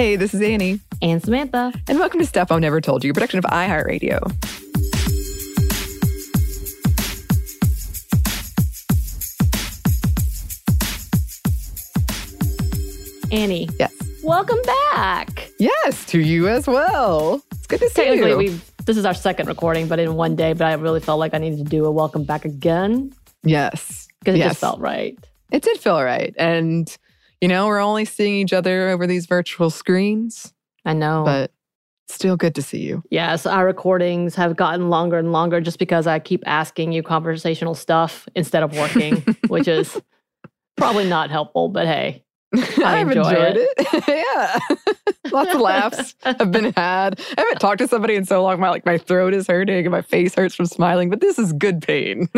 Hey, this is Annie. And Samantha. And welcome to Stuff I've Never Told You, production of iHeartRadio. Annie. Yes. Welcome back. Yes, to you as well. It's good to see Technically, you. we this is our second recording, but in one day. But I really felt like I needed to do a welcome back again Yes. because it yes. just felt right. It did feel right. And, you know, we're only seeing each other over these virtual screens, I know. but still good to see you. yes, our recordings have gotten longer and longer just because I keep asking you conversational stuff instead of working, which is probably not helpful. But hey, I I've enjoy enjoyed it. yeah. Lots of laughs have been had. I haven't talked to somebody in so long. My like my throat is hurting and my face hurts from smiling, but this is good pain.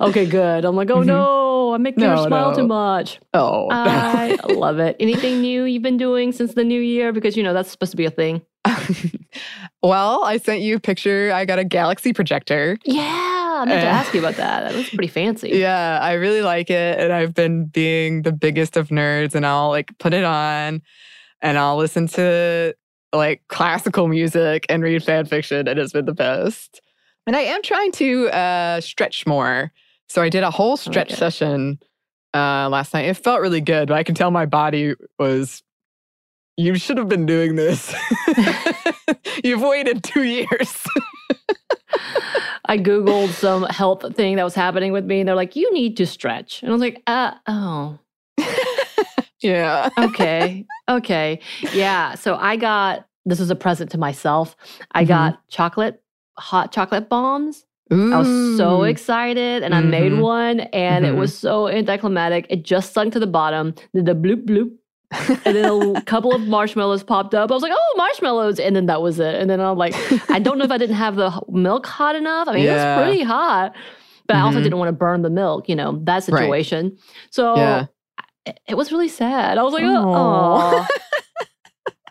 okay, good. I'm like, oh Mhm. no, I'm making her smile no. too much. oh. I love it. Anything new you've been doing since the new year? Because you know that's supposed to be a thing. well, I sent you a picture. I got a galaxy projector. Yeah, I meant to Uh, ask you about that. That was pretty fancy. Yeah, I really like it. And I've been being the biggest of nerds, and I'll like put it on and I'll listen to like classical music and read fan fiction. It has been the best. And I am trying to uh, stretch more. So I did a whole stretch Okay. session uh, last night. It felt really good, but I can tell my body was. You should have been doing this. You've waited two years. I Googled some health thing that was happening with me, and they're like, you need to stretch. And I was like, uh, oh, yeah. okay. okay. Yeah. So I got this was a present to myself. I Mhm. got chocolate, hot chocolate bombs. I was so excited and I made Mhm. one and it Mhm. was so anticlimactic. It just sunk to the bottom, did the bloop bloop. And then a couple of marshmallows popped up. I was like, oh, marshmallows. And then that was it. And then I'm like, I don't know if I didn't have the milk hot enough. I mean, Yeah. it was pretty hot, but I also Mhm. didn't want to burn the milk, you know, that Right. situation. So Yeah. it, it was really sad. I was like, oh.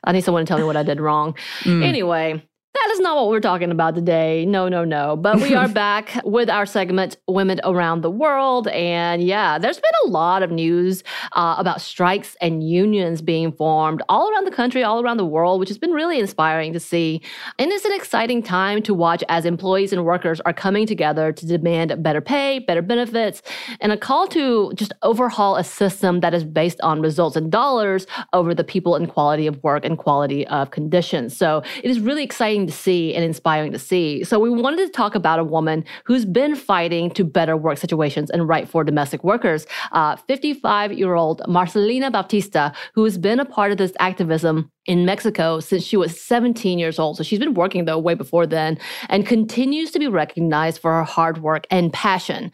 I need someone to tell me what I did wrong. Mm. Anyway, that is not what we're talking about today. No, no, no. But we are back with our segment, Women Around the World. And yeah, there's been a lot of news uh, about strikes and unions being formed all around the country, all around the world, which has been really inspiring to see. And it's an exciting time to watch as employees and workers are coming together to demand better pay, better benefits, and a call to just overhaul a system that is based on results and dollars over the people and quality of work and quality of conditions. So it is really exciting to see and inspiring to see. So we wanted to talk about a woman who's been fighting to better work situations and right for domestic workers. Uh, 55 year old Marcelina Bautista, who has been a part of this activism in Mexico since she was 17 years old. So she's been working though way before then and continues to be recognized for her hard work and passion.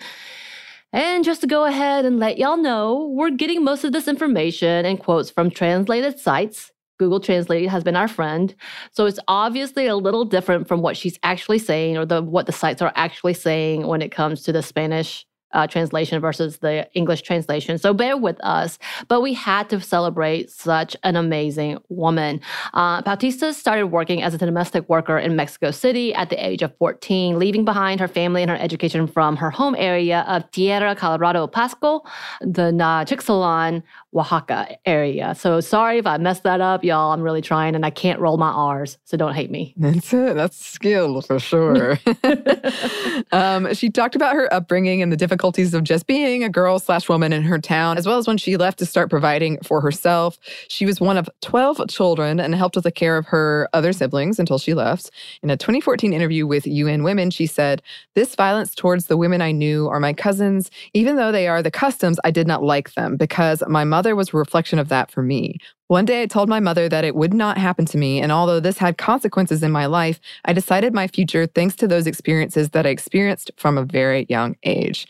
And just to go ahead and let y'all know, we're getting most of this information and quotes from translated sites. Google Translate has been our friend. So it's obviously a little different from what she's actually saying or the what the sites are actually saying when it comes to the Spanish uh, translation versus the English translation. So bear with us. But we had to celebrate such an amazing woman. Uh, Bautista started working as a domestic worker in Mexico City at the age of 14, leaving behind her family and her education from her home area of Tierra Colorado Pasco, the Chixolan, Oaxaca area. So sorry if I messed that up, y'all. I'm really trying and I can't roll my R's, so don't hate me. That's it. That's skill for sure. um, she talked about her upbringing and the difficulties of just being a girl slash woman in her town, as well as when she left to start providing for herself. She was one of 12 children and helped with the care of her other siblings until she left. In a 2014 interview with UN Women, she said, This violence towards the women I knew are my cousins. Even though they are the customs, I did not like them because my mother mother was a reflection of that for me. One day I told my mother that it would not happen to me, and although this had consequences in my life, I decided my future thanks to those experiences that I experienced from a very young age.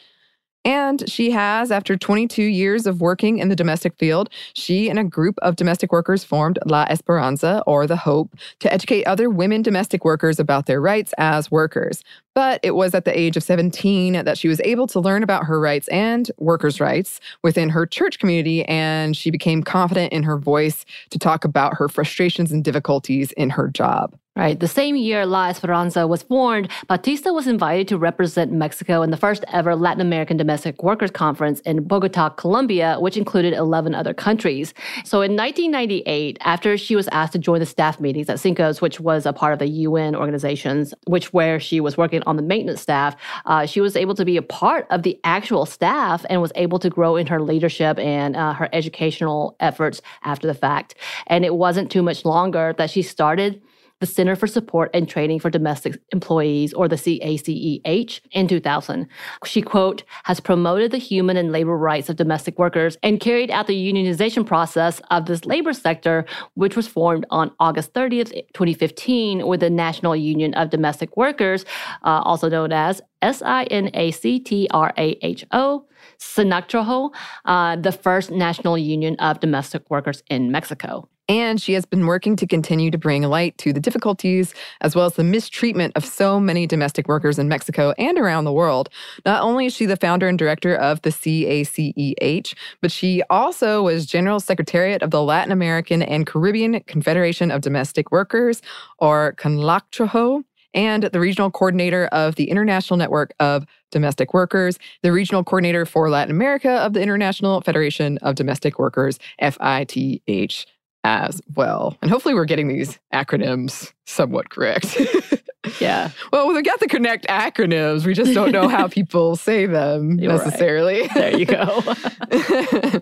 And she has, after 22 years of working in the domestic field, she and a group of domestic workers formed La Esperanza, or The Hope, to educate other women domestic workers about their rights as workers. But it was at the age of 17 that she was able to learn about her rights and workers' rights within her church community, and she became confident in her voice to talk about her frustrations and difficulties in her job. Right. The same year La Esperanza was formed, Bautista was invited to represent Mexico in the first ever Latin American Domestic Workers Conference in Bogota, Colombia, which included 11 other countries. So in 1998, after she was asked to join the staff meetings at Cinco's, which was a part of the UN organizations, which where she was working on the maintenance staff, uh, she was able to be a part of the actual staff and was able to grow in her leadership and uh, her educational efforts after the fact. And it wasn't too much longer that she started the Center for Support and Training for Domestic Employees, or the CACEH, in 2000. She, quote, has promoted the human and labor rights of domestic workers and carried out the unionization process of this labor sector, which was formed on August 30th, 2015, with the National Union of Domestic Workers, uh, also known as S I N A C T R A H O, SINACTRAHO, uh, the first national union of domestic workers in Mexico. And she has been working to continue to bring light to the difficulties as well as the mistreatment of so many domestic workers in Mexico and around the world. Not only is she the founder and director of the CACEH, but she also was General Secretariat of the Latin American and Caribbean Confederation of Domestic Workers, or CONLACTRAHO and the regional coordinator of the International Network of Domestic Workers, the regional coordinator for Latin America of the International Federation of Domestic Workers, FITH as well. And hopefully we're getting these acronyms somewhat correct. yeah. Well, we got the connect acronyms. We just don't know how people say them You're necessarily. Right. There you go.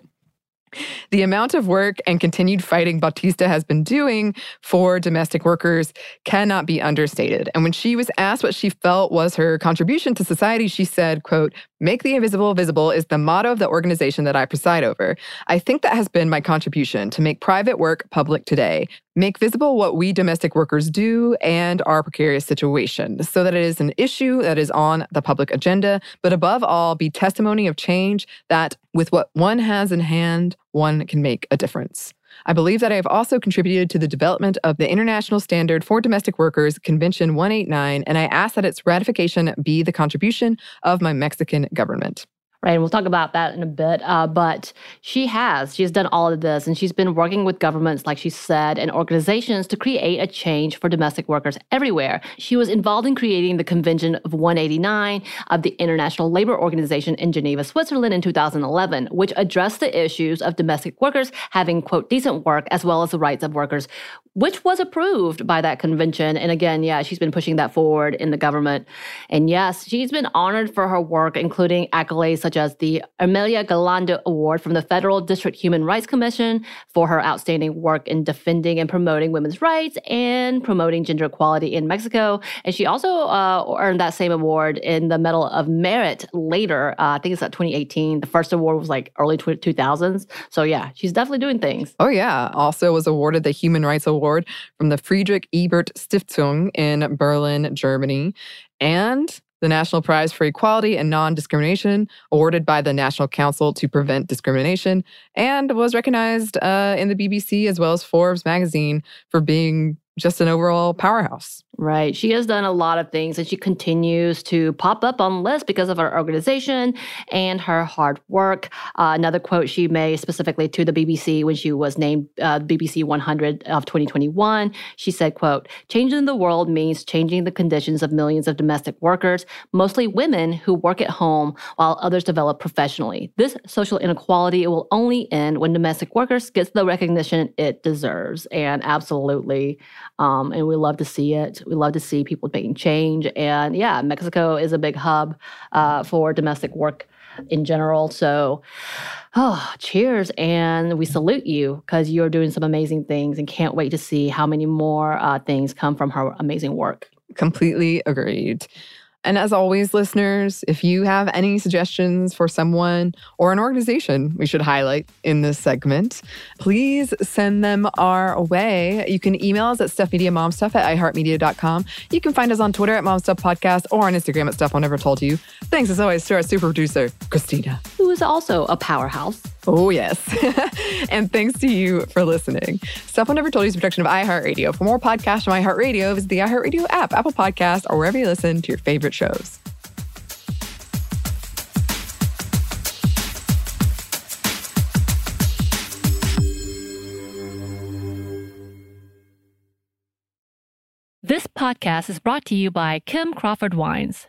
The amount of work and continued fighting Bautista has been doing for domestic workers cannot be understated. And when she was asked what she felt was her contribution to society, she said, quote, Make the invisible visible is the motto of the organization that I preside over. I think that has been my contribution to make private work public today, make visible what we domestic workers do and our precarious situation, so that it is an issue that is on the public agenda, but above all, be testimony of change that with what one has in hand, one can make a difference. I believe that I have also contributed to the development of the International Standard for Domestic Workers, Convention 189, and I ask that its ratification be the contribution of my Mexican government right? And we'll talk about that in a bit. Uh, but she has, she's done all of this, and she's been working with governments, like she said, and organizations to create a change for domestic workers everywhere. She was involved in creating the Convention of 189 of the International Labor Organization in Geneva, Switzerland in 2011, which addressed the issues of domestic workers having, quote, decent work as well as the rights of workers which was approved by that convention. And again, yeah, she's been pushing that forward in the government. And yes, she's been honored for her work, including accolades such as the Amelia Galindo Award from the Federal District Human Rights Commission for her outstanding work in defending and promoting women's rights and promoting gender equality in Mexico. And she also uh, earned that same award in the Medal of Merit later. Uh, I think it's at 2018. The first award was like early 2000s. So yeah, she's definitely doing things. Oh yeah. Also was awarded the Human Rights Award Award from the Friedrich Ebert Stiftung in Berlin, Germany. And the National Prize for Equality and Non Discrimination, awarded by the National Council to Prevent Discrimination, and was recognized uh, in the BBC as well as Forbes magazine for being just an overall powerhouse. Right. She has done a lot of things and she continues to pop up on lists because of her organization and her hard work. Uh, another quote she made specifically to the BBC when she was named uh, BBC 100 of 2021, she said, quote, changing the world means changing the conditions of millions of domestic workers, mostly women who work at home while others develop professionally. This social inequality will only end when domestic workers gets the recognition it deserves. And absolutely, um, and we love to see it. We love to see people making change. And yeah, Mexico is a big hub uh, for domestic work in general. So, oh, cheers. And we salute you because you're doing some amazing things and can't wait to see how many more uh, things come from her amazing work. Completely agreed. And as always, listeners, if you have any suggestions for someone or an organization we should highlight in this segment, please send them our way. You can email us at stuffmediamomstuff at iheartmedia.com. You can find us on Twitter at momstuffpodcast or on Instagram at Stuff I Never Told You. Thanks as always to our super producer, Christina. Who is also a powerhouse. Oh, yes. and thanks to you for listening. Stuff I Never Told You is a production of iHeartRadio. For more podcasts from iHeartRadio, visit the iHeartRadio app, Apple Podcast, or wherever you listen to your favorite shows. This podcast is brought to you by Kim Crawford Wines.